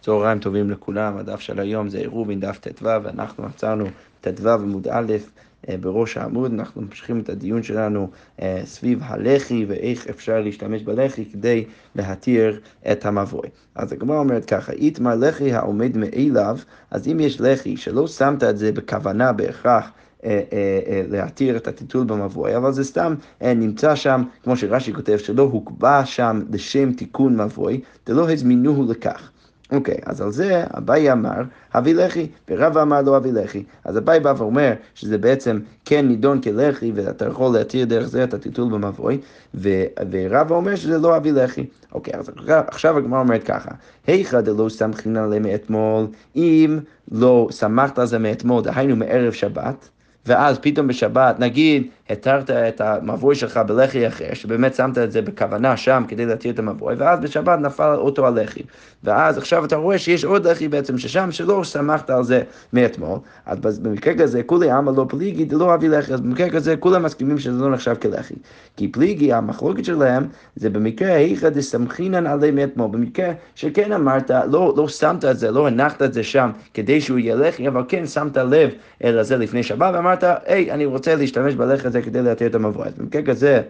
צהריים טובים לכולם, הדף של היום זה עירובין דף ט"ו, ואנחנו עצרנו ט"ו עמוד א' אה, בראש העמוד, אנחנו ממשיכים את הדיון שלנו אה, סביב הלח"י ואיך אפשר להשתמש בלח"י כדי להתיר את המבוי. אז הגמרא אומרת ככה, איתמר לח"י העומד מאליו, אז אם יש לח"י שלא שמת את זה בכוונה בהכרח אה, להתיר את הטיטול במבוי, אבל זה סתם נמצא שם, כמו שרש"י כותב, שלא הוקבע שם לשם תיקון מבוי, דלא הזמינוהו לכך. אוקיי, okay, אז על זה אביי אמר, הביא לחי, ורב אמר לו הביא לחי. אז אביי בא ואומר שזה בעצם כן נידון כלחי, ואתה יכול להתיר דרך זה את הטיטול במבוי, ורב אומר שזה לא הביא לחי. אוקיי, okay, אז עכשיו הגמרא אומרת ככה, היכא דלא סמכין עליהם מאתמול, אם לא סמכת על זה מאתמול, דהיינו מערב שבת, ואז פתאום בשבת, נגיד, התרת את המבוי שלך בלחי אחר, שבאמת שמת את זה בכוונה שם כדי להתיר את המבוי, ואז בשבת נפל אותו הלחי. ואז עכשיו אתה רואה שיש עוד לחי בעצם ששם שלא סמכת על זה מאתמול, אז במקרה כזה כולי עמא לא פליגי דלא אבי לחי, אז במקרה כזה כולם מסכימים שזה לא נחשב כלחי. כי פליגי, המחלוקת שלהם, זה במקרה היכא דסמכינן עלי מאתמול, במקרה שכן אמרת, לא, לא שמת את זה, לא הנחת את זה שם כדי שהוא יהיה לחי, אבל כן שמת לב לזה לפני שבת, ואמרת, היי, אני רוצה להשתמש בלחי הזה כדי להתיר את המבוא. אז במקרה כזה...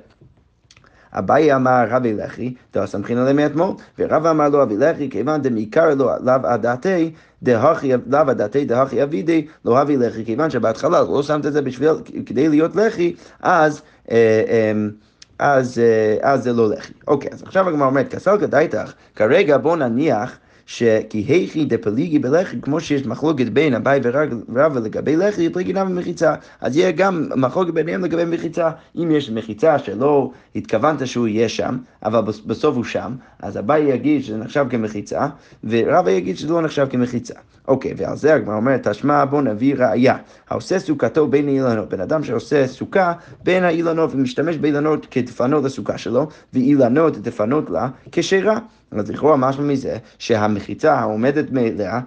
אביי אמר רבי לחי, דא סמכין עליהם מאתמול, ורב אמר לו אבי לחי, כיוון דמעיקר לו לאו עדתי, לאו עדתי דהכי אבידי, לא אבי לחי, כיוון שבהתחלה לא שמת את זה בשביל, כדי להיות לחי, אז... אה, אמ, אז, אה, אז זה לא לחי. אוקיי, אז עכשיו הגמרא אומרת, כסל כדאיתך, כרגע בוא נניח שכי היכי דפליגי בלחי, כמו שיש מחלוקת בין אביי ורבא לגבי לחי, פליגי נא במחיצה. אז יהיה גם מחלוקת ביניהם לגבי מחיצה. אם יש מחיצה שלא התכוונת שהוא יהיה שם, אבל בסוף הוא שם, אז אביי יגיד שזה נחשב כמחיצה, ורבא יגיד שזה לא נחשב כמחיצה. אוקיי, ועל זה הגמרא אומרת, תשמע בוא נביא ראייה. העושה סוכתו בין האילנות, בן אדם שעושה סוכה בין האילנות ומשתמש באילנות כדפנות לסוכה שלו, ואילנות דפנות לה כשרה. אז לכאורה משהו מזה שהמחיצה העומדת מאליה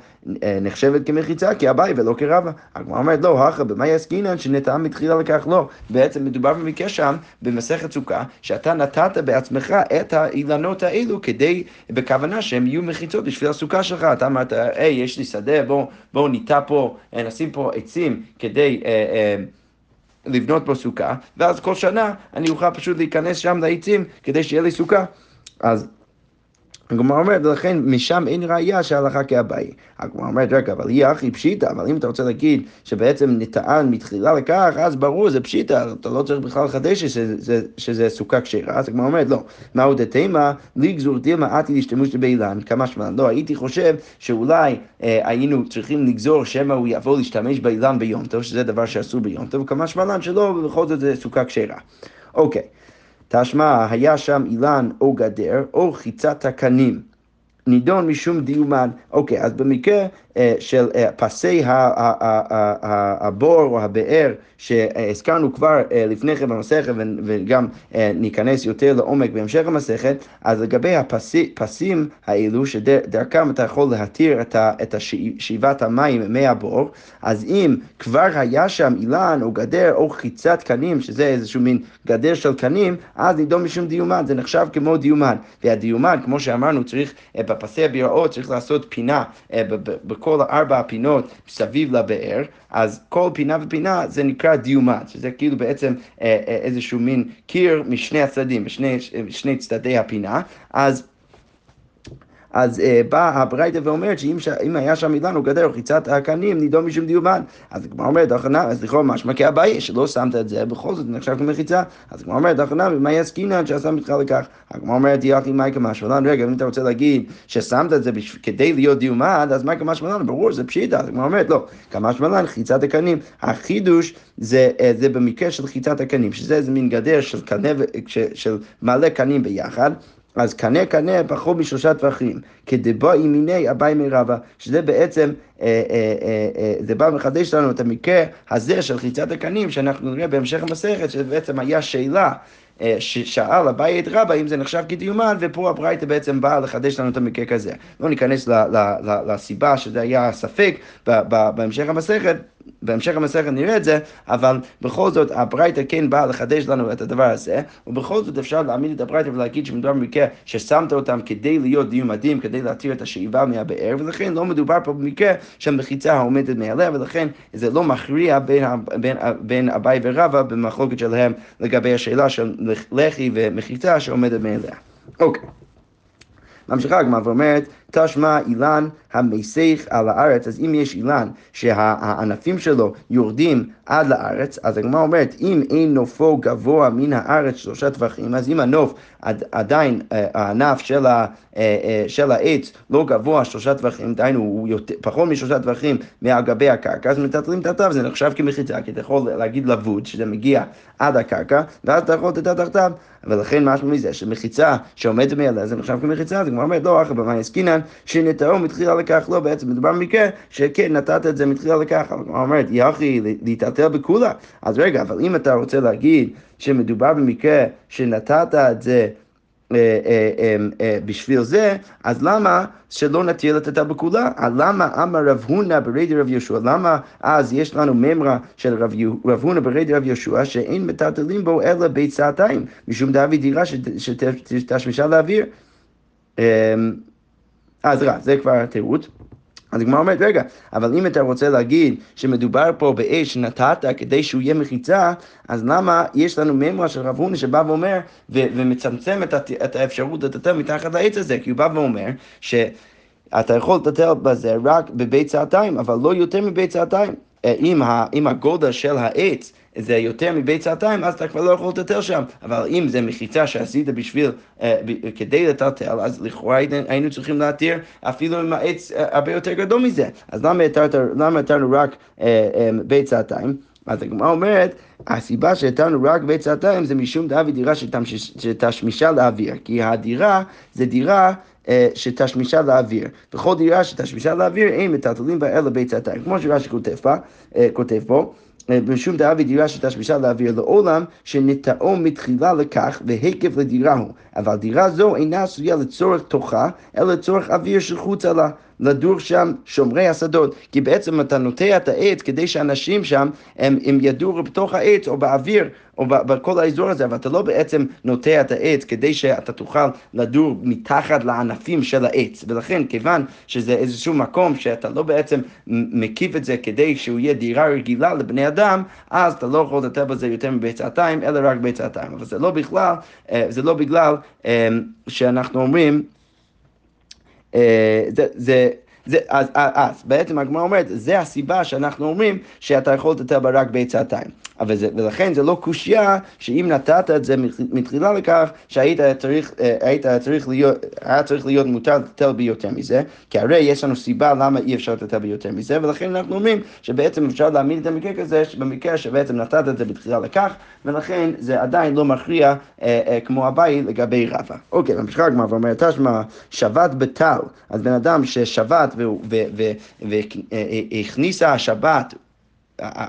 אה, נחשבת כמחיצה כאביי ולא כרבה. הגמרא אומרת לא, הכא במאי עסקינן שנטעם מתחילה לכך לא. בעצם מדובר במקרה שם במסכת סוכה, שאתה נתת בעצמך את האילנות האלו כדי, בכוונה שהם יהיו מחיצות בשביל הסוכה שלך. אתה אמרת, היי, יש לי שדה, בואו בוא ניטע פה, אה, נשים פה עצים כדי... אה, לבנות בו סוכה, ואז כל שנה אני אוכל פשוט להיכנס שם לעצים כדי שיהיה לי סוכה. אז הגמרא אומרת, ולכן משם אין ראייה שההלכה כאביי. הגמרא אומרת, רגע, אבל היא הכי פשיטה, אבל אם אתה רוצה להגיד שבעצם נטען מתחילה לכך, אז ברור, זה פשיטה, אתה לא צריך בכלל לחדש שזה, סוכה כשרה, אז הגמרא אומרת, לא. מהו דתימה, לי גזור דילמה עתי להשתמש באילן, כמה שמלן. לא, הייתי חושב שאולי אה, היינו צריכים לגזור שמא הוא יבוא להשתמש באילן ביום טוב, שזה דבר שאסור ביום טוב, וכמה שמלן שלא, ובכל זאת זה סוכה כשרה. אוקיי. תשמע, היה שם אילן או גדר או חיצת תקנים. נידון משום דיומן. אוקיי, אז במקרה של אה, פסי הבור או הבאר שהזכרנו כבר אה, לפני כן במסכת וגם ניכנס יותר לעומק בהמשך המסכת, אז לגבי הפסים האלו שדרכם אתה יכול להתיר את שאיבת המים מהבור, אז אם כבר היה שם אילן או גדר או חיצת קנים, שזה איזשהו מין גדר של קנים, אז נידון משום דיומן, זה נחשב כמו דיומן. והדיומן, כמו שאמרנו, צריך בפסי הביראות צריך לעשות פינה בכל ארבע הפינות סביב לבאר, אז כל פינה ופינה זה נקרא דיומט, שזה כאילו בעצם אה, אה, איזשהו מין קיר משני הצדדים, משני צדדי הפינה, אז אז uh, באה הברייתא ואומרת שאם היה שם אילן או גדר או חיצת הקנים, נידון משום דיומן. אז הגמרא אומרת, דחנה, אז לכאורה משמע כאביי, שלא שמת את זה, בכל זאת נחשב כמחיצה. אז הגמרא אומרת, דחנה, ומה יסקינן שעשה מתך לכך? הגמרא אומרת, יחי מייקה משמלן, רגע, אם אתה רוצה להגיד ששמת את זה כדי להיות דיומן, אז מייקה משמלן, ברור, זה פשיטה. אז הגמרא אומרת, לא, כמה שמלן, חיצת הקנים. החידוש זה, אה, זה במקרה של חיצת הקנים, שזה איזה מין גדר של, קנה, של מלא קנים ביחד. אז קנה קנה פחות משלושה טווחים, כדבא ימיני אביי מרבה, שזה בעצם, אה, אה, אה, זה בא ומחדש לנו את המקרה הזה של חיצת הקנים, שאנחנו נראה בהמשך המסכת, שזה בעצם היה שאלה. ששאל אביי את רבא אם זה נחשב כדיומן, ופה הברייתא בעצם באה לחדש לנו את המקרה כזה. לא ניכנס לסיבה שזה היה ספק בהמשך המסכת. בהמשך המסכת נראה את זה, אבל בכל זאת הברייתא כן באה לחדש לנו את הדבר הזה, ובכל זאת אפשר להעמיד את הברייתא ולהגיד שמדובר במקרה ששמת אותם כדי להיות דיום מדהים, כדי להתיר את השאיבה מהבאר, ולכן לא מדובר פה במקרה של מחיצה העומדת מעליה, ולכן זה לא מכריע בין, בין, בין אביי ורבא במחלוקת שלהם לגבי השאלה של לחי ומחיצה שעומדת מעליה. אוקיי. ממשיכה הגמרא ואומרת, תשמע אילן המסך על הארץ, אז אם יש אילן שהענפים שלו יורדים עד לארץ, אז הגמרא אומרת, אם אין נופו גבוה מן הארץ שלושה טווחים, אז אם הנוף עדיין, אה, הענף של, ה, אה, אה, של העץ לא גבוה שלושה טווחים, דהיינו הוא יותר, פחות משלושה טווחים מעל גבי הקרקע, אז מטלטלים התו, זה נחשב כמחיצה, כי אתה יכול להגיד לבוד שזה מגיע עד הקרקע, ואז אתה יכול לתת תחתיו, ולכן משהו מזה שמחיצה שעומדת מעליה זה נחשב כמחיצה, אז הגמרא אומרת, לא, אחר במאי עסקינן, שנטעו מתחילה לכך, לא, בעצם מדובר במקרה שכן נתת את זה מתחילה לכך, הגמרא אומרת, יחי להתעטל בכולה, אז רגע, אבל אם אתה רוצה להגיד שמדובר במקרה שנתת את זה אה, אה, אה, בשביל זה, אז למה שלא נטיל את הטל בכולה? למה אמר רב הונא ברדי רב יהושע? למה אז יש לנו ממרה של רב הונא ברדי רב יהושע שאין מטלטלים בו אלא ביצתיים, משום דאבי דירה שתשמישה לאוויר? אז רע, זה כבר תירוץ. אז הגמרא אומרת, רגע, אבל אם אתה רוצה להגיד שמדובר פה באש שנתת כדי שהוא יהיה מחיצה, אז למה יש לנו מימרה של רב הונא שבא ואומר, ו- ומצמצם את, את האפשרות לטטל מתחת לעץ הזה, כי הוא בא ואומר שאתה יכול לטטל בזה רק בבית צעתיים, אבל לא יותר מבית צעתיים. אה, אם הגודל של העץ זה יותר מביצתיים, אז אתה כבר לא יכול לטלטל שם. אבל אם זה מחיצה שעשית בשביל, אה, ב, כדי לטלטל, אז לכאורה היינו צריכים להתיר אפילו עם העץ אה, הרבה יותר גדול מזה. אז למה התרנו רק אה, אה, ביצתיים? אז הגמרא אומרת, הסיבה שהתרנו רק ביצתיים זה משום דאבי דירה שתשמישה לאוויר, כי הדירה זה דירה אה, שתשמישה לאוויר. וכל דירה שתשמישה לאוויר אין מטלטלים בה אלא ביצתיים. כמו שרש"י כותב פה, משום דאבי דירה שתשמישה לאוויר לעולם, שנטעו מתחילה לכך והיקף לדירה הוא. אבל דירה זו אינה עשויה לצורך תוכה, אלא לצורך אוויר שחוצה לה. לדור שם שומרי השדות, כי בעצם אתה נוטע את העץ כדי שאנשים שם הם, הם ידורו בתוך העץ או באוויר או בכל האזור הזה, אבל אתה לא בעצם נוטע את העץ כדי שאתה תוכל לדור מתחת לענפים של העץ, ולכן כיוון שזה איזשהו מקום שאתה לא בעצם מקיף את זה כדי שהוא יהיה דירה רגילה לבני אדם, אז אתה לא יכול לטפל בזה יותר מביצתיים, אלא רק ביצתיים, אבל זה לא בכלל, אה, זה לא בגלל אה, שאנחנו אומרים זה, זה, זה, אז, אז בעצם הגמרא אומרת, זה הסיבה שאנחנו אומרים שאתה יכול לטטל בה רק בעצתיים. אבל זה, ולכן זה לא קושייה שאם נתת את זה מתחילה לכך שהיית צריך, אה, היית צריך להיות, היה צריך להיות מותר לטטל ביותר מזה, כי הרי יש לנו סיבה למה אי אפשר לטטל ביותר מזה, ולכן אנחנו אומרים שבעצם אפשר להעמיד את המקרה כזה, במקרה שבעצם נתת את זה בתחילה לכך, ולכן זה עדיין לא מכריע אה, אה, כמו אביי לגבי רבא. אוקיי, ממשיכה הגמרא ואומרת, תשמע, שבת בטל, אז בן אדם ששבת והכניסה השבת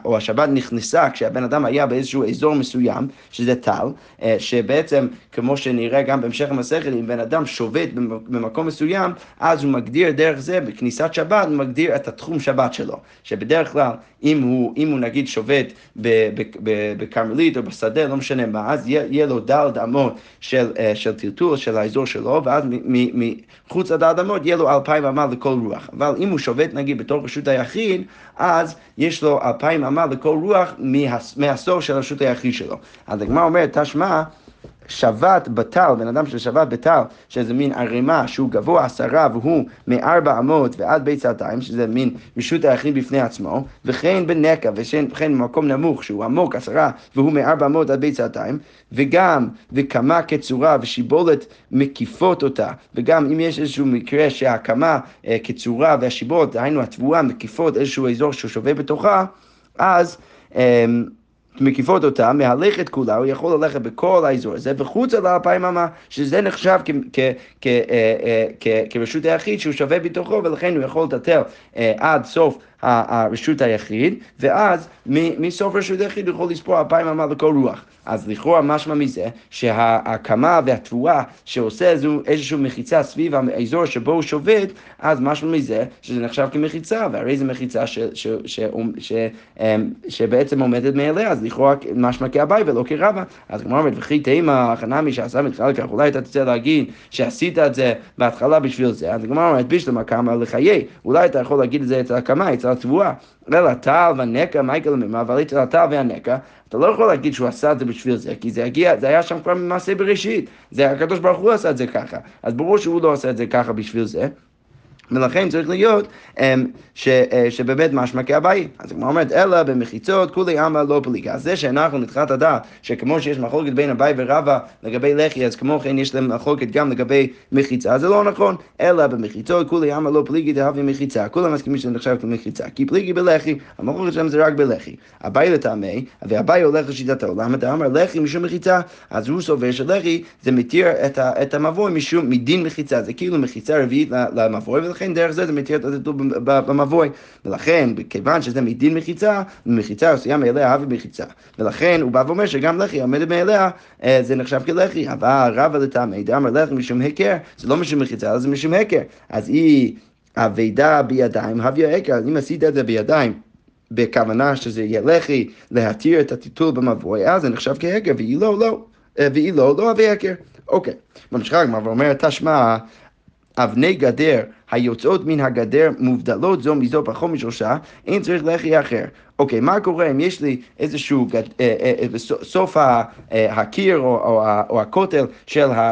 או השבת נכנסה כשהבן אדם היה באיזשהו אזור מסוים, שזה טל, אה, שבעצם, כמו שנראה גם בהמשך המסכת, אם בן אדם שובת במקום מסוים, אז הוא מגדיר דרך זה, בכניסת שבת, הוא מגדיר את התחום שבת שלו. שבדרך כלל, אם הוא, אם הוא נגיד שובת בכרמלית או בשדה, לא משנה מה, אז יהיה, לו דלת אמות של, אה, של טלטול של האזור שלו, ואז מחוץ לדלת אמות יהיה לו אלפיים אמה לכל רוח. אבל אם הוא שובת נגיד בתור רשות היחיד, אז יש לו אלפיים אמה לכל רוח מהסוף של רשות היחיד שלו. אז הגמרא אומרת, תשמע, שבת בטל, בן אדם ששבת בטל, שזה מין ערימה שהוא גבוה עשרה והוא מארבע אמות ועד בית סעתיים, שזה מין רשות היחיד בפני עצמו, וכן בנקע, וכן במקום נמוך שהוא עמוק עשרה והוא מארבע אמות עד בית סעתיים, וגם וקמה כצורה ושיבולת מקיפות אותה, וגם אם יש איזשהו מקרה שהקמה אה, כצורה והשיבולת, דהיינו התבואה מקיפות איזשהו אזור שהוא שווה בתוכה, אז אה, מקיפות אותה, מהלכת כולה, הוא יכול ללכת בכל האזור הזה, וחוץ על האלפיים אמה, שזה נחשב אה, אה, כרשות היחיד שהוא שווה בתוכו, ולכן הוא יכול לטטל אה, עד סוף הרשות היחיד, ואז מסוף רשות היחיד יכול לספור אלפיים אמה לכל רוח. אז לכאורה משמע מזה שההקמה והתבואה שעושה איזו, איזושהי מחיצה סביב האזור שבו הוא שובת, אז משמע מזה שזה נחשב כמחיצה, והרי זו מחיצה ש, ש, ש, ש, אמ, שבעצם עומדת מאליה, אז לכאורה משמע כאביי ולא כרבא. אז כמו אומרת, וכי תימא חנמי שעשה מתחילה לכך, אולי אתה תרצה להגיד שעשית את זה בהתחלה בשביל זה, אז כמו אומרת, בשלמה קמה לחיי, אולי אתה יכול להגיד את זה אצל הקמה, אצל התבואה. אלא הטל והנקע, למה? אבל אצל הטל והנקע, אתה לא יכול להגיד שהוא עשה את זה בשביל זה, כי זה, הגיע, זה היה שם כבר ממעשה בראשית. זה הקדוש ברוך הוא עשה את זה ככה. אז ברור שהוא לא עשה את זה ככה בשביל זה. ולכן צריך להיות אמ, ש, אה, שבאמת משמע כאביי. אז כמו אומרת, אלא במחיצות כולי עמא לא פליגה. אז זה שאנחנו נתחילת הדעת, שכמו שיש מחלוקת בין אביי ורבא לגבי לחי, אז כמו כן יש להם מחלוקת גם לגבי מחיצה, זה לא נכון. אלא במחיצות כולי עמא לא פליגי דהבי מחיצה. כולם מסכימים שזה נחשב כמחיצה. כי פליגי בלחי, המחלוקת שלהם זה רק בלחי. אביי לטעמי, ואביי הולך לשיטת העולם, אתה אמר לחי משום מחיצה, אז הוא סובר שלחי זה מתיר את, את המבוי משום מדין מחיצה. זה כאילו מחיצה רביעית למבוי, ולכן דרך זה זה מתיר את הטלטול במבוי. ולכן, כיוון שזה מדין מחיצה, מחיצה עשויה מאליה אבי מחיצה. ולכן הוא בא ואומר שגם לחי עומדת מאליה, אה, זה נחשב כלחי. אבל רבא לטעמי דאמר לחי משום היכר, זה לא משום מחיצה, זה משום היכר. אז היא אבידה בידיים, הביא היכר, אם עשית את זה בידיים. בכוונה שזה יהיה לחי, להתיר את הטיטול במבוי, אז זה נחשב כהקר, והיא לא, לא, אה, והיא לא, לא אבי הקר. אוקיי, ממשיכה הגמרא ואומרת, תשמע, אבני גדר היוצאות מן הגדר מובדלות זו מזו פחות משלושה, אין צריך לחי אחר. אוקיי, מה קורה אם יש לי איזשהו, גד, אה, אה, אה, בסוף הקיר או, או, או הכותל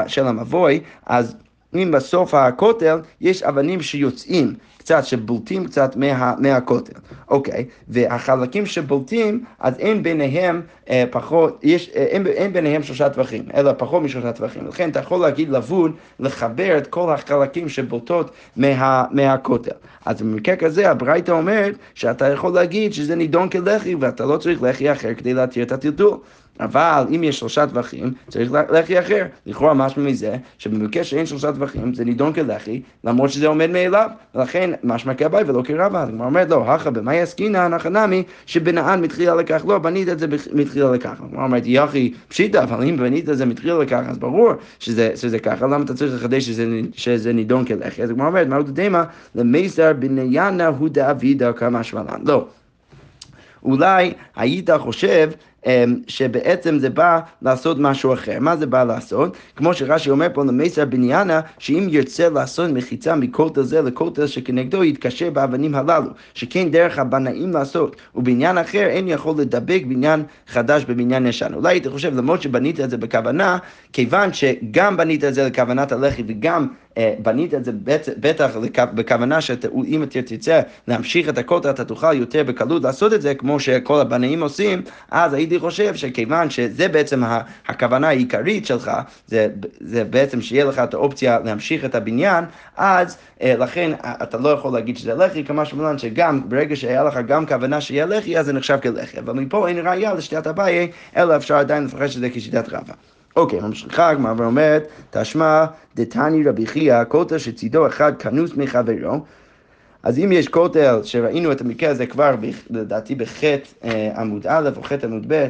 של המבוי, אז אם בסוף הכותל יש אבנים שיוצאים קצת, שבולטים קצת מה, מהכותל. אוקיי, והחלקים שבולטים, אז אין ביניהם אה, פחות, יש, אה, אין, אין ביניהם שלושה טווחים, אלא פחות משלושה טווחים. לכן אתה יכול להגיד לבון, לחבר את כל החלקים שבולטות מה, מהכותל. אז במקרה כזה הברייתא אומרת שאתה יכול להגיד שזה נידון כלחי ואתה לא צריך לחי אחר כדי להתיר את הטלטול. אבל אם יש שלושה טווחים, צריך לחי אחר. לכאורה משמע מזה, שבמקרה שאין שלושה טווחים, זה נידון כלחי, למרות שזה עומד מאליו. ולכן משמע כאביי ולא כרבה. הגמרא אומרת לו, הכא במאי עסקינן, הכא נמי, שבנען מתחילה לכך. לא, בנית את זה מתחילה לכך. הגמרא אומרת, יחי פשיטא, אבל אם בנית את זה מתחילה לכך, אז ברור שזה, שזה ככה, למה אתה צריך לחדש שזה, שזה נידון כלחי? אז הגמרא אומרת, מהו דדמה, למייסר בניינה הוא דאבידא כמה שמלן. לא. אולי היית חושב שבעצם זה בא לעשות משהו אחר. מה זה בא לעשות? כמו שרש"י אומר פה למסר בניאנה, שאם ירצה לעשות מחיצה מכותל זה לכותל שכנגדו יתקשר באבנים הללו, שכן דרך הבנאים לעשות, ובעניין אחר אין יכול לדבק בניין חדש בבניין ישן. אולי היית חושב, למרות שבנית את זה בכוונה, כיוון שגם בנית את זה לכוונת הלחי וגם בנית את זה בטח בכוונה שאם אתה תרצה להמשיך את הכותל, אתה תוכל יותר בקלות לעשות את זה, כמו שכל הבנאים עושים, אז הייתי חושב שכיוון שזה בעצם הכוונה העיקרית שלך, זה, זה בעצם שיהיה לך את האופציה להמשיך את הבניין, אז אה, לכן אתה לא יכול להגיד שזה לחי, כמה שמלן שגם ברגע שהיה לך גם כוונה שיהיה לחי, אז זה נחשב כלחי. אבל מפה אין ראייה לשיטת אביי, אלא אפשר עדיין לפחד שזה כשיטת רבא. אוקיי, ממשיכה הגמרא ואומרת, תשמע דתני רבי חייא, כותל שצידו אחד כנוס מחברו. אז אם יש כותל, שראינו את המקרה הזה כבר, לדעתי בחטא אה, עמוד א' או חטא עמוד ב',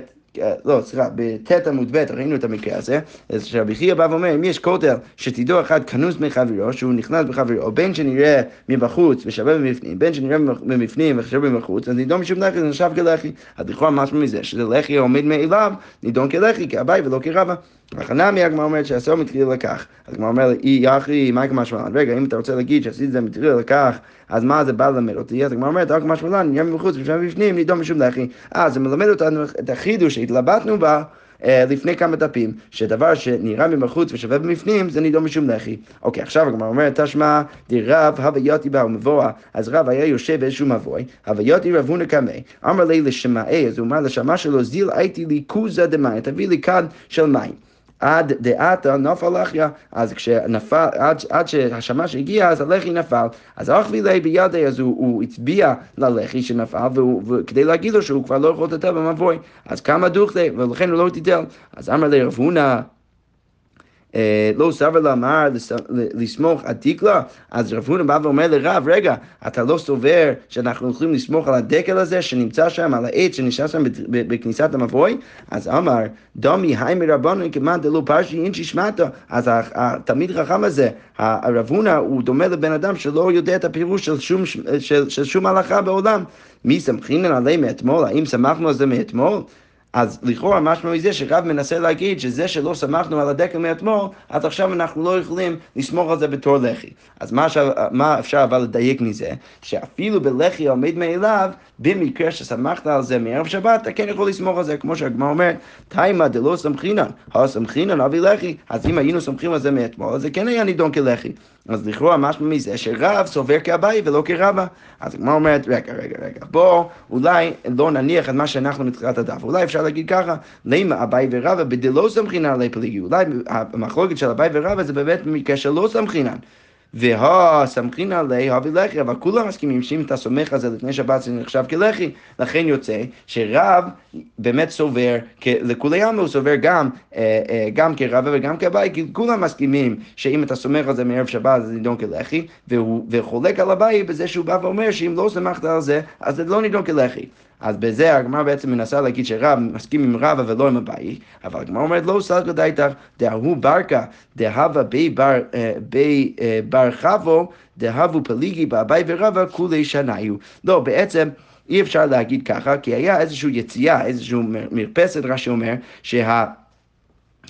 לא, סליחה, בט' עמוד ב' ראינו את המקרה הזה, אז שרבי חייא בא ואומר, אם יש כותל שתדעו אחד כנוס מחברו, שהוא נכנס בחברו, בין שנראה מבחוץ ושווה במפנים, בין שנראה במפנים ושווה במחוץ, אז נידון משום לחי, זה נחשב כלחי. אז לכאורה משמע מזה, שזה לחי עומד מאליו, נידון כלחי, כאביי ולא כרבא. החנמי הגמרא אומרת שהסור מתחיל לכך. אז הגמרא אומרת, אי יחי, מה כמה שמלן? רגע, אם אתה רוצה להגיד שעשית את זה מתחיל לכך, אז מה זה בא ללמד אותי? אז הגמרא אומרת, רק מה שמלן, נהיה מבחוץ ושם בפנים, נידון משום לחי. אה, זה מלמד אותנו את החידוש שהתלבטנו בה. אה, לפני כמה דפים, שדבר שנראה מבחוץ ושווה במפנים, זה נידון משום לחי. אוקיי, עכשיו הגמרא אומרת, תשמע, דרב הוויותי בה ומבואה, אז רב היה יושב באיזשהו מבוי, הוויותי רב הונא קמי, אמר לי לשמאי, אז הוא אמר לשמה שלו, זיל הייתי לי כוזה דמאי, תביא לי כד של מים. עד דעתה נפל לחיה, אז כשנפל, עד, עד שהשמש הגיע, אז הלחי נפל. אז אחווי לי בידי, אז הוא, הוא הצביע ללחי שנפל, וכדי להגיד לו שהוא כבר לא יכול לטטל במבוי. אז כמה דוכלי, ולכן הוא לא טיטל. אז אמר לי רב הונא, לא סבר לאמר לסמוך עתיק לה, אז רב הונא בא ואומר לרב, רגע, אתה לא סובר שאנחנו יכולים לסמוך על הדקל הזה שנמצא שם, על העץ שנשאר שם בכניסת המבוי? אז אמר, דומי היי מרבנו כמאן דלו פרשי אינשי שמטה. אז התלמיד חכם הזה, הרב הונא, הוא דומה לבן אדם שלא יודע את הפירוש של שום, של, של שום הלכה בעולם. מי סמכינן עליהם מאתמול? האם סמכנו על זה מאתמול? אז לכאורה משמע מזה שרב מנסה להגיד שזה שלא סמכנו על הדקל מאתמול, אז עכשיו אנחנו לא יכולים לסמוך על זה בתור לחי. אז מה, עכשיו, מה אפשר אבל לדייק מזה? שאפילו בלחי עומד מאליו, במקרה שסמכת על זה מערב שבת, אתה כן יכול לסמוך על זה, כמו שהגמרא אומרת, תימא דלא סמכינן, הסמכינן אבי לחי, אז אם היינו סומכים על זה מאתמול, אז זה כן היה נידון כלחי. אז לכאורה משמע מזה שרב סובר כאביי ולא כרבא. אז הגמרא אומרת, רגע, רגע, רגע, בוא אולי לא נניח את מה שאנחנו מתחילת הדף, אולי אפשר להגיד ככה, למה אביי ורבא בדלא סמכינן עלי פליגי, אולי המחלוקת של אביי ורבא זה באמת במקרה שלא סמכינן. והסמכין עלי הביא לחי, אבל כולם מסכימים שאם אתה סומך על זה לפני שבת זה נחשב כלחי, לכן יוצא שרב באמת סובר, לכולי עלמא הוא סובר גם, אה, אה, גם כרבה וגם כבאי, כי כולם מסכימים שאם אתה סומך על זה מערב שבת זה נידון כלחי, וחולק על הבאי בזה שהוא בא ואומר שאם לא סמכת על זה, אז זה לא נידון כלחי. אז בזה הגמרא בעצם מנסה להגיד שרב מסכים עם רבא ולא עם אביי, אבל הגמרא אומרת לא סלקא דייתך דהוא ברקה דהבה בי בר, אה, בי אה, בר חבו דהבו פליגי באביי ורבא כולי שניו. לא, בעצם אי אפשר להגיד ככה, כי היה איזושהי יציאה, איזושהי מרפסת, רש"י אומר, שה...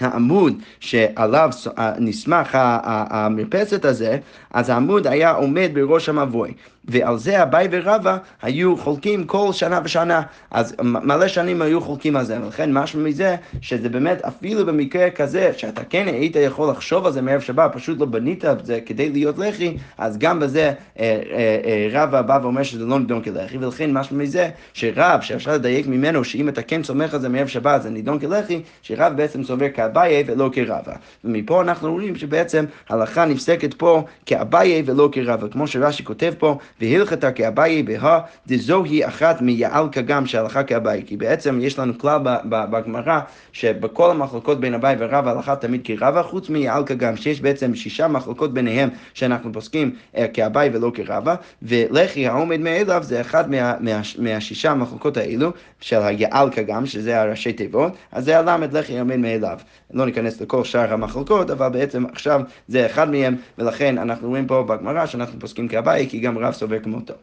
העמוד שעליו נסמך המרפסת הזה, אז העמוד היה עומד בראש המבוי. ועל זה אביי ורבא היו חולקים כל שנה ושנה. אז מלא שנים היו חולקים על זה, ולכן משהו מזה, שזה באמת אפילו במקרה כזה, שאתה כן היית יכול לחשוב על זה מערב שבת, פשוט לא בנית את זה כדי להיות לחי, אז גם בזה אה, אה, אה, רבא בא ואומר שזה לא נידון כלחי, ולכן משהו מזה, שרב, שאפשר לדייק ממנו, שאם אתה כן סומך על זה מערב שבת, זה נידון כלחי, שרב בעצם סובר כאביי ולא כרבא. ומפה אנחנו רואים שבעצם הלכה נפסקת פה כאביי ולא כרבא, כמו שרש"י כותב פה, והלכתה כאביי בהא דזוהי אחת מיעלקה גם שהלכה כאביי. כי בעצם יש לנו כלל בגמרא שבכל המחלוקות בין אביי ורבא הלכה תמיד כרבא, חוץ מיעלקה גם, שיש בעצם שישה מחלוקות ביניהם שאנחנו פוסקים אה, כאביי ולא כרבא, ולחי העומד מאליו זה אחד מה, מה, מהשישה המחלוקות האלו של היעלקה גם, שזה הראשי תיבות, אז זה הלמד לחי העומד מאליו. לא ניכנס לכל שאר המחלוקות, אבל בעצם עכשיו זה אחד מהם, ולכן אנחנו רואים פה בגמרא שאנחנו פוסקים כאביי, כי גם רב סובר כמותו.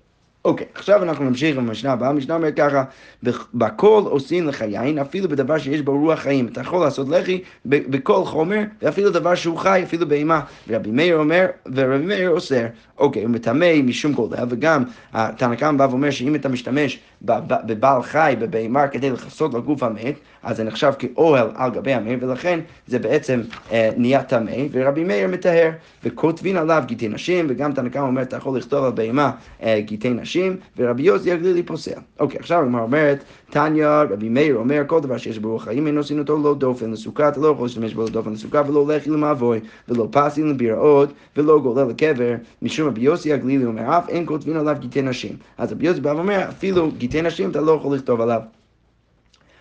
אוקיי, okay, עכשיו אנחנו נמשיך עם המשנה הבאה. המשנה אומרת ככה, בכל עושים לך יין, אפילו בדבר שיש בו רוח חיים. אתה יכול לעשות לחי בכל חומר, ואפילו דבר שהוא חי, אפילו בהמה. ורבי מאיר אומר, ורבי מאיר אוסר. אוקיי, הוא מטמא משום כל דבר, וגם תנא קמא בא ואומר שאם אתה משתמש בבעל חי, בבהמה, כדי לכסות לגוף המת, אז זה נחשב כאוהל על גבי המת, ולכן זה בעצם אה, נהיה טמא, ורבי מאיר מטהר, וכותבין עליו גיטי נשים, וגם תנא קמא אומר, אתה יכול לכתוב על בהמה אה, גיטי נשים, ורבי יוסי הגלילי פוסע. אוקיי, עכשיו הגמרא אומרת, תניא, רבי מאיר אומר, כל דבר שיש ברוח חיים אינו עושים אותו לא דופן לסוכה, אתה לא יכול להשתמש בו לדופן לסוכה, ולא לחי למאבוי, ולא פסי לביראות, ולא גולל לקבר, משום רבי יוסי הגלילי אומר, אף אין כותבין עליו גיטי נשים. אז רבי יוסי בא ואומר, אפילו גיטי נשים אתה לא יכול לכתוב עליו.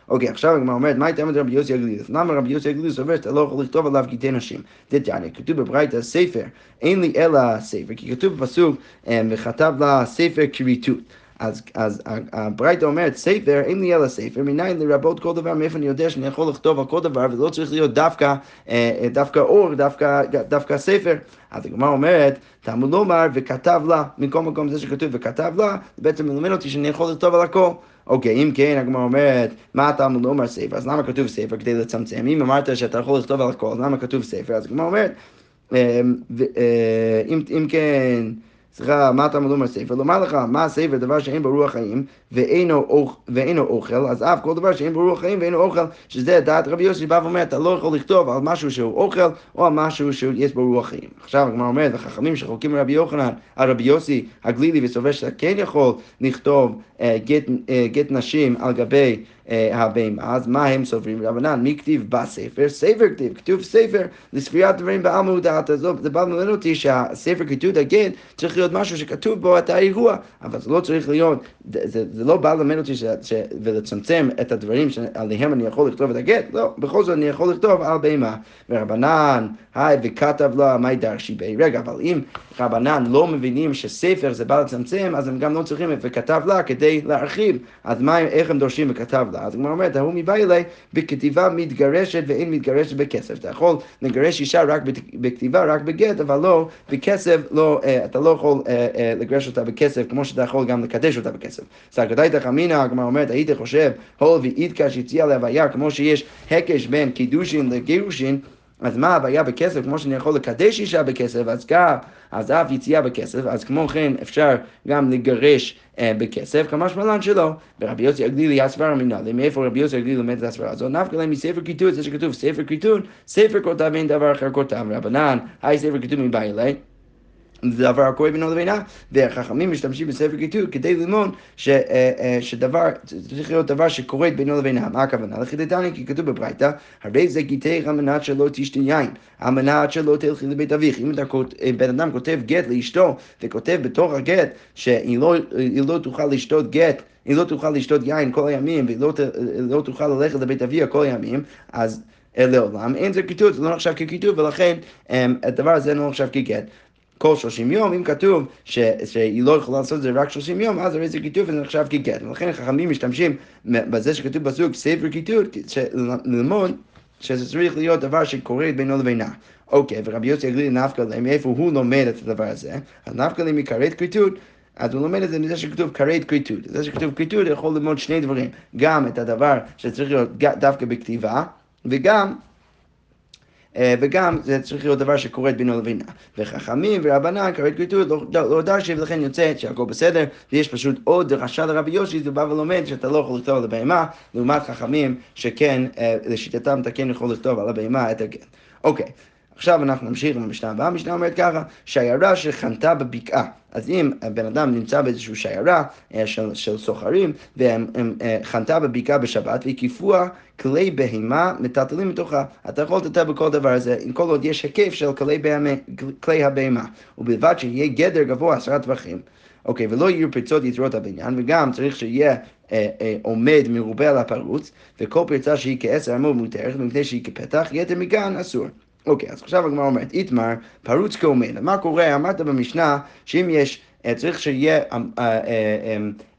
אוקיי, עכשיו הגמרא אומרת, מה הייתה רבי יוסי הגלילי? למה רבי יוסי הגלילי סובר שאתה לא יכול לכתוב עליו גיטי נשים? דתניא, כתוב בברייתא ספר, אין לי אלא ספר, כי כתוב בפסוק, אמ, וכתב לה ספר כריתות. אז, אז הברייתא אומרת, ספר, אין לי אלא ספר, מניין לרבות כל דבר, מאיפה אני יודע שאני יכול לכתוב על כל דבר, ולא צריך להיות דווקא, אה, דווקא אור, דווקא, דווקא ספר. אז הגמרא אומרת, תלמוד לומר, וכתב לה, מכל מקום זה שכתוב וכתב לה, זה בעצם מלמד אותי שאני יכול לכתוב על הכל. אוקיי, אם כן, הגמרא אומרת, מה התלמוד לא אומר ספר? אז למה כתוב ספר כדי לצמצם? אם אמרת שאתה יכול לכתוב על הכל, אז למה כתוב ספר? אז הגמרא אומרת, אה, אם כן... סליחה, מה אתה מלומר ספר? לומר לך, מה הספר, דבר שאין בו רוח חיים ואינו, ואינו אוכל, אז אף כל דבר שאין בו רוח חיים ואינו אוכל, שזה דעת רבי יוסי בא ואומר, אתה לא יכול לכתוב על משהו שהוא אוכל או על משהו שיש בו רוח חיים. עכשיו הגמרא אומרת, החכמים שחולקים רבי יוחנן, על רבי יוסי הגלילי וסובר שאתה כן יכול לכתוב גט, uh, גט נשים על גבי הבהמה, אז מה הם סוברים רבנן? מי כתיב בספר? ספר כתיב, כתוב ספר לספירת דברים בעלמא דעת. זה בא ללמד אותי שהספר כתוב הגט צריך להיות משהו שכתוב בו את האירוע, אבל זה לא צריך להיות, זה, זה לא בא ללמד אותי ש, ש, ולצמצם את הדברים שעליהם אני יכול לכתוב את הגט, לא, בכל זאת אני יכול לכתוב על בהמה. ורבנן, היי, וכתב לה, מהי דרשי בי? רגע, אבל אם רבנן לא מבינים שספר זה בא לצמצם, אז הם גם לא צריכים וכתב לה כדי להרחיב. אז מה, איך הם דורשים וכתב לה? אז הגמרא אומרת, ההוא אליי בכתיבה מתגרשת ואין מתגרשת בכסף. אתה יכול לגרש אישה רק בכתיבה, רק בגט, אבל לא בכסף, לא, אה, אתה לא יכול אה, אה, לגרש אותה בכסף כמו שאתה יכול גם לקדש אותה בכסף. סגדאיתא חמינא, הגמרא אומרת, היית חושב, הול ואיתקה שהציע להוויה, כמו שיש הקש בין קידושין לגירושין, אז מה הבעיה בכסף? כמו שאני יכול לקדש אישה בכסף, אז גם, אז אף יציאה בכסף, אז כמו כן אפשר גם לגרש אה, בכסף, כמה שמלן שלא. ורבי יוסי הגלילי הסברה מנהלי, מאיפה רבי יוסי הגלילי לומד את הסברה הזאת? נפקא להם מספר כיתות, זה שכתוב ספר כיתות, ספר כותב אין דבר אחר כותב, רבנן, היי ספר כיתות מבא אליי. זה דבר הקורה בינו לבינה, והחכמים משתמשים בספר כיתוב כדי ללמוד ש, אה, אה, שדבר, צריך להיות דבר שקורה בינו לבינה. מה הכוונה? לחידתני, כי כתוב בברייתא, הרי זה גיתך על מנת שלא תשתה יין, על מנת שלא תלכי לבית אביך. אם אה, בן אדם כותב גט לאשתו, וכותב בתוך הגט שהיא לא, לא תוכל לשתות גט, היא לא תוכל לשתות יין כל הימים, והיא לא, לא תוכל ללכת לבית אביה כל הימים, אז... לעולם, אין זה כיתוב, זה לא נחשב ככיתוב, ולכן הדבר הזה לא נחשב כגט. כל 30 יום, אם כתוב ש, שהיא לא יכולה לעשות את זה רק 30 יום, אז הרי זה כיתוב וזה נחשב כגט. ולכן החכמים משתמשים בזה שכתוב בסוג ספר כיתוב, ללמוד שזה צריך להיות דבר שקורה בינו לבינה. אוקיי, ורבי יוסי הגליל נפקא להם, מאיפה הוא לומד את הדבר הזה? אז נפקא להם מכרת כריתות. אז הוא לומד את זה מזה שכתוב כרת כריתות. זה שכתוב כריתות יכול ללמוד שני דברים, גם את הדבר שצריך להיות דווקא בכתיבה, וגם וגם זה צריך להיות דבר שקורה בינו לבינה. וחכמים ורבנן כרת כריתות לא, לא, לא דרשי ולכן יוצא שהכל בסדר, ויש פשוט עוד דרשה לרבי יושי, זה בא ולומד שאתה לא יכול לכתוב על הבהמה, לעומת חכמים שכן, אה, לשיטתם אתה כן יכול לכתוב על הבהמה את הגן. אוקיי. עכשיו אנחנו נמשיך עם המשנה הבאה, המשנה אומרת ככה, שיירה שחנתה בבקעה. אז אם הבן אדם נמצא באיזושהי שיירה אה, של, של סוחרים, וחנתה אה, בבקעה בשבת, והקיפוה כלי בהמה מטלטלים מתוכה. אתה יכול לטלטל בכל דבר הזה, אם כל עוד יש היקף של כלי, בהמה, כלי הבהמה, ובלבד שיהיה גדר גבוה עשרה טווחים. אוקיי, ולא יהיו פרצות יתרות הבניין, וגם צריך שיהיה אה, עומד מרובה על הפרוץ, וכל פרצה שהיא כעשר עמוד מותרת, ומפני שהיא כפתח, יתר מגן אסור. אוקיי, אז עכשיו הגמרא אומרת, איתמר, פרוץ כעומד. מה קורה? אמרת במשנה שאם יש, אה, צריך שיהיה אה,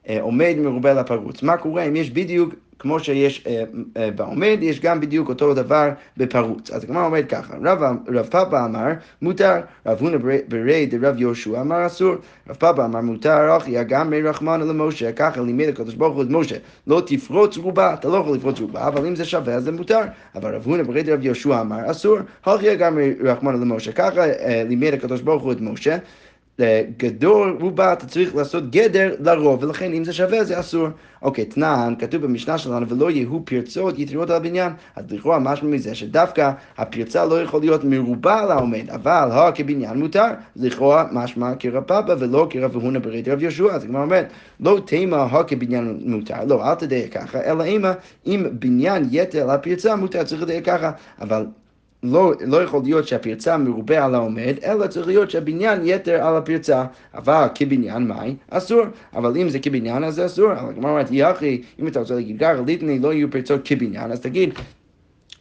אה, עומד מרובה לפרוץ. מה קורה אם יש בדיוק כמו שיש אה, אה, בעומד, יש גם בדיוק אותו דבר בפרוץ. אז הגמרא אומרת ככה, רב, רב פאפה אמר מותר, רב הונא ברי דרב יהושע אמר אסור, רב פאפה אמר מותר, אחי גם מי רחמנא למשה, ככה לימד הקדוש ברוך הוא את משה, לא תפרוץ רובה, אתה לא יכול לפרוץ רובה, אבל אם זה שווה אז זה מותר. אבל רב הונא ברי דרב יהושע אמר אסור, אחי גם מי רחמנא למשה, ככה אה, לימד הקדוש ברוך הוא את משה. גדול רובה אתה צריך לעשות גדר לרוב, ולכן אם זה שווה זה אסור. אוקיי, תנען, כתוב במשנה שלנו, ולא יהיו פרצות יתרות על הבניין. אז לכאורה משהו מזה שדווקא הפרצה לא יכול להיות מרובה על העומד, אבל הו כבניין מותר. לכאורה משמע כרב פאפה ולא כרב הונא ברית רב יהושע. אז הגמרא אומרת, לא תימא הו כבניין מותר, לא, אל תדייק ככה, אלא אם בניין יתר על הפרצה מותר, צריך לדייק ככה. אבל לא, לא יכול להיות שהפרצה מרובה על העומד, אלא צריך להיות שהבניין יתר על הפרצה. אבל כבניין מאי? אסור. אבל אם זה כבניין אז זה אסור. אבל הגמרא אומרת, יחי, אם אתה רוצה להגיד ככה, ליטני לא יהיו פרצות כבניין, אז תגיד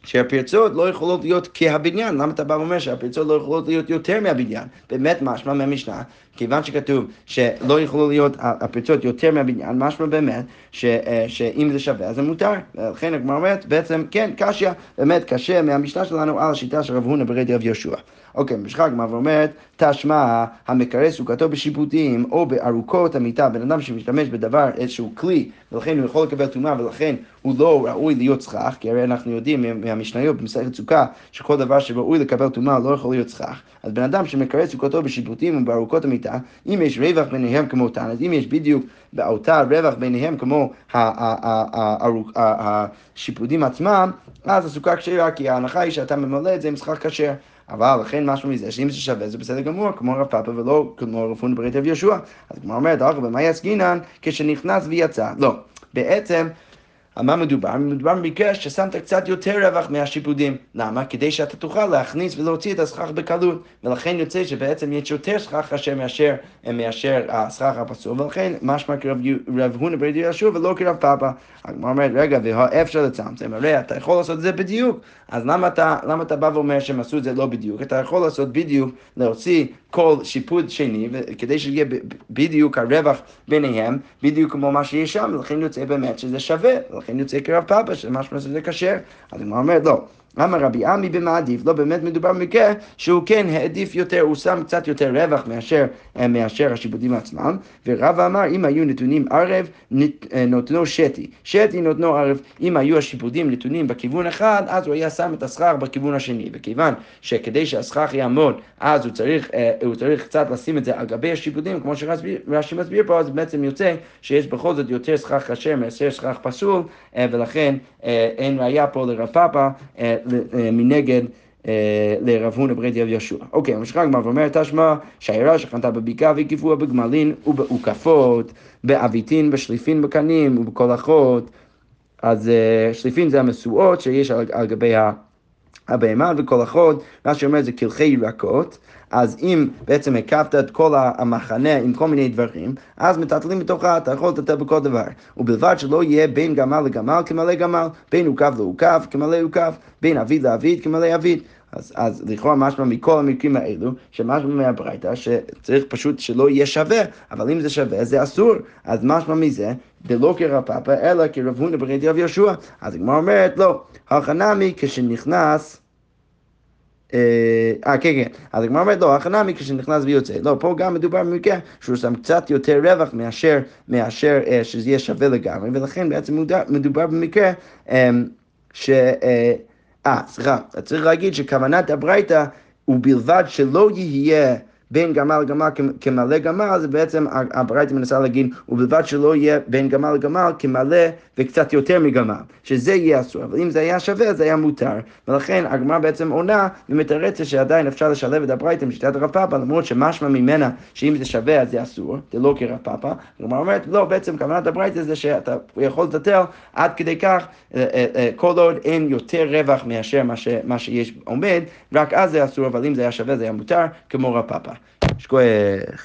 שהפרצות לא יכולות להיות כהבניין, למה אתה בא ואומר שהפרצות לא יכולות להיות יותר מהבניין? באמת משמע מהמשנה, כיוון שכתוב שלא יכולו להיות הפרצות יותר מהבניין, משמע באמת ש, אה, שאם זה שווה אז זה מותר. לכן הגמרא אומרת, בעצם כן, קשיא, באמת קשה מהמשנה שלנו על השיטה של רב הונא ברד רב יהושע. אוקיי, משחק הגמרא ואומרת, תשמע, המקרס סוכתו בשיפוטים או בארוכות המיטה, בן אדם שמשתמש בדבר, איזשהו כלי, ולכן הוא יכול לקבל טומאה, ולכן הוא לא ראוי להיות סכך, כי הרי אנחנו יודעים מהמשניות במסכת סוכה, שכל דבר שראוי לקבל טומאה לא יכול להיות סכך. אז בן אדם שמקרס סוכתו בשיפוטים ובארוכות המיטה, אם יש רווח ביניהם כמו תנא, אז אם יש בדיוק באותה רווח ביניהם כמו השיפוטים עצמם, אז הסוכה כשרה, כי ההנחה היא שאתה ממלא את זה עם סכך כשר. אבל לכן משהו מזה, שאם זה שווה זה בסדר גמור, כמו רב פאפה ולא כמו רפון ברית רב יהושע. אז כמו אומרת, אוכל במאי עסקינן כשנכנס ויצא. לא, בעצם... על מה מדובר? מדובר במקרה ששמת קצת יותר רווח מהשיפודים. למה? כדי שאתה תוכל להכניס ולהוציא את הסכך בקלות, ולכן יוצא שבעצם יש יותר סכך קשה מאשר, מאשר הסכך הפסול, ולכן משמע כרב הונא ברי יהושע ולא כרב פאפא. הגמרא אומרת, רגע, ואפשר לצמצם, הרי אתה יכול לעשות את זה בדיוק, אז למה אתה, למה אתה בא ואומר שהם עשו את זה לא בדיוק? אתה יכול לעשות בדיוק, להוציא כל שיפוד שני, כדי שיהיה בדיוק הרווח ביניהם, בדיוק כמו מה שיש שם, ולכן יוצא באמת שזה שווה, ולכן יוצא כרב פאפא, שמשמע שזה כשר. אז הוא אומר, לא. אמר רבי עמי במעדיף, לא באמת מדובר במקרה שהוא כן העדיף יותר, הוא שם קצת יותר רווח מאשר, מאשר השיפודים עצמם, ורבא אמר אם היו נתונים ערב, נותנן שתי, שתי נותנן ערב, אם היו השיפודים נתונים בכיוון אחד, אז הוא היה שם את הסכך בכיוון השני, וכיוון שכדי שהסכך יעמוד, אז הוא צריך, הוא צריך קצת לשים את זה על גבי השיפודים, כמו שרש"י מסביר פה, אז בעצם יוצא שיש בכל זאת יותר סכך כשר מאשר סכך פסול, ולכן אין ראייה פה לרב פאפא מנגד לרב הונא ברי דיאב יהושע. אוקיי, ממשיכה הגמרא ואומרת תשמע שהעירה שחנתה בבקעה והקיפוה בגמלין ובעוקפות, בעוויתין, בשליפין, בקנים ובקולחות. אז שליפין זה המשואות שיש על גבי הבהמה וקולחות, מה שאומר זה קלחי ירקות. אז אם בעצם הקפת את כל המחנה עם כל מיני דברים, אז מטלטלים בתוכה, אתה יכול לטלטל בכל דבר. ובלבד שלא יהיה בין גמל לגמל כמלא גמל, בין עוקב לעוקב כמלא עוקב, בין אביד לאביד כמלא אביד. אז, אז לכאורה משמע מכל המקרים האלו, שמשמע מהברייתא, שצריך פשוט שלא יהיה שווה, אבל אם זה שווה זה אסור, אז משמע מזה, דלא כרב פאפא, אלא כרב הונא ברי דיאב יהושע. אז הגמרא אומרת, לא, הכנמי כשנכנס אה, כן, כן. אז הגמרא אומרת, לא, הכנמי כשנכנס ויוצא. לא, פה גם מדובר במקרה שהוא שם קצת יותר רווח מאשר, מאשר אה, שזה יהיה שווה לגמרי, ולכן בעצם מדובר במקרה אה, ש... אה, סליחה, צריך להגיד שכוונת הברייתא ובלבד שלא יהיה בין גמל לגמל כמלא גמל, זה בעצם הברייתא מנסה להגיד, ובלבד שלא יהיה בין גמל לגמל כמלא וקצת יותר מגמל, שזה יהיה אסור, אבל אם זה היה שווה זה היה מותר, ולכן הגמרא בעצם עונה ומתרצת שעדיין אפשר לשלב את הברייתא בשיטת הרב פאפא, למרות שמשמע ממנה שאם זה שווה אז זה אסור, זה לא כרב פאפא, הגמרא אומרת, לא, בעצם כוונת הברייתא זה שאתה יכול לטטל עד כדי כך, אה, אה, אה, כל עוד אין יותר רווח מאשר מה שיש עומד, רק אז זה אסור, אבל אם זה היה שווה זה היה מותר, כמו רב פאפא. square.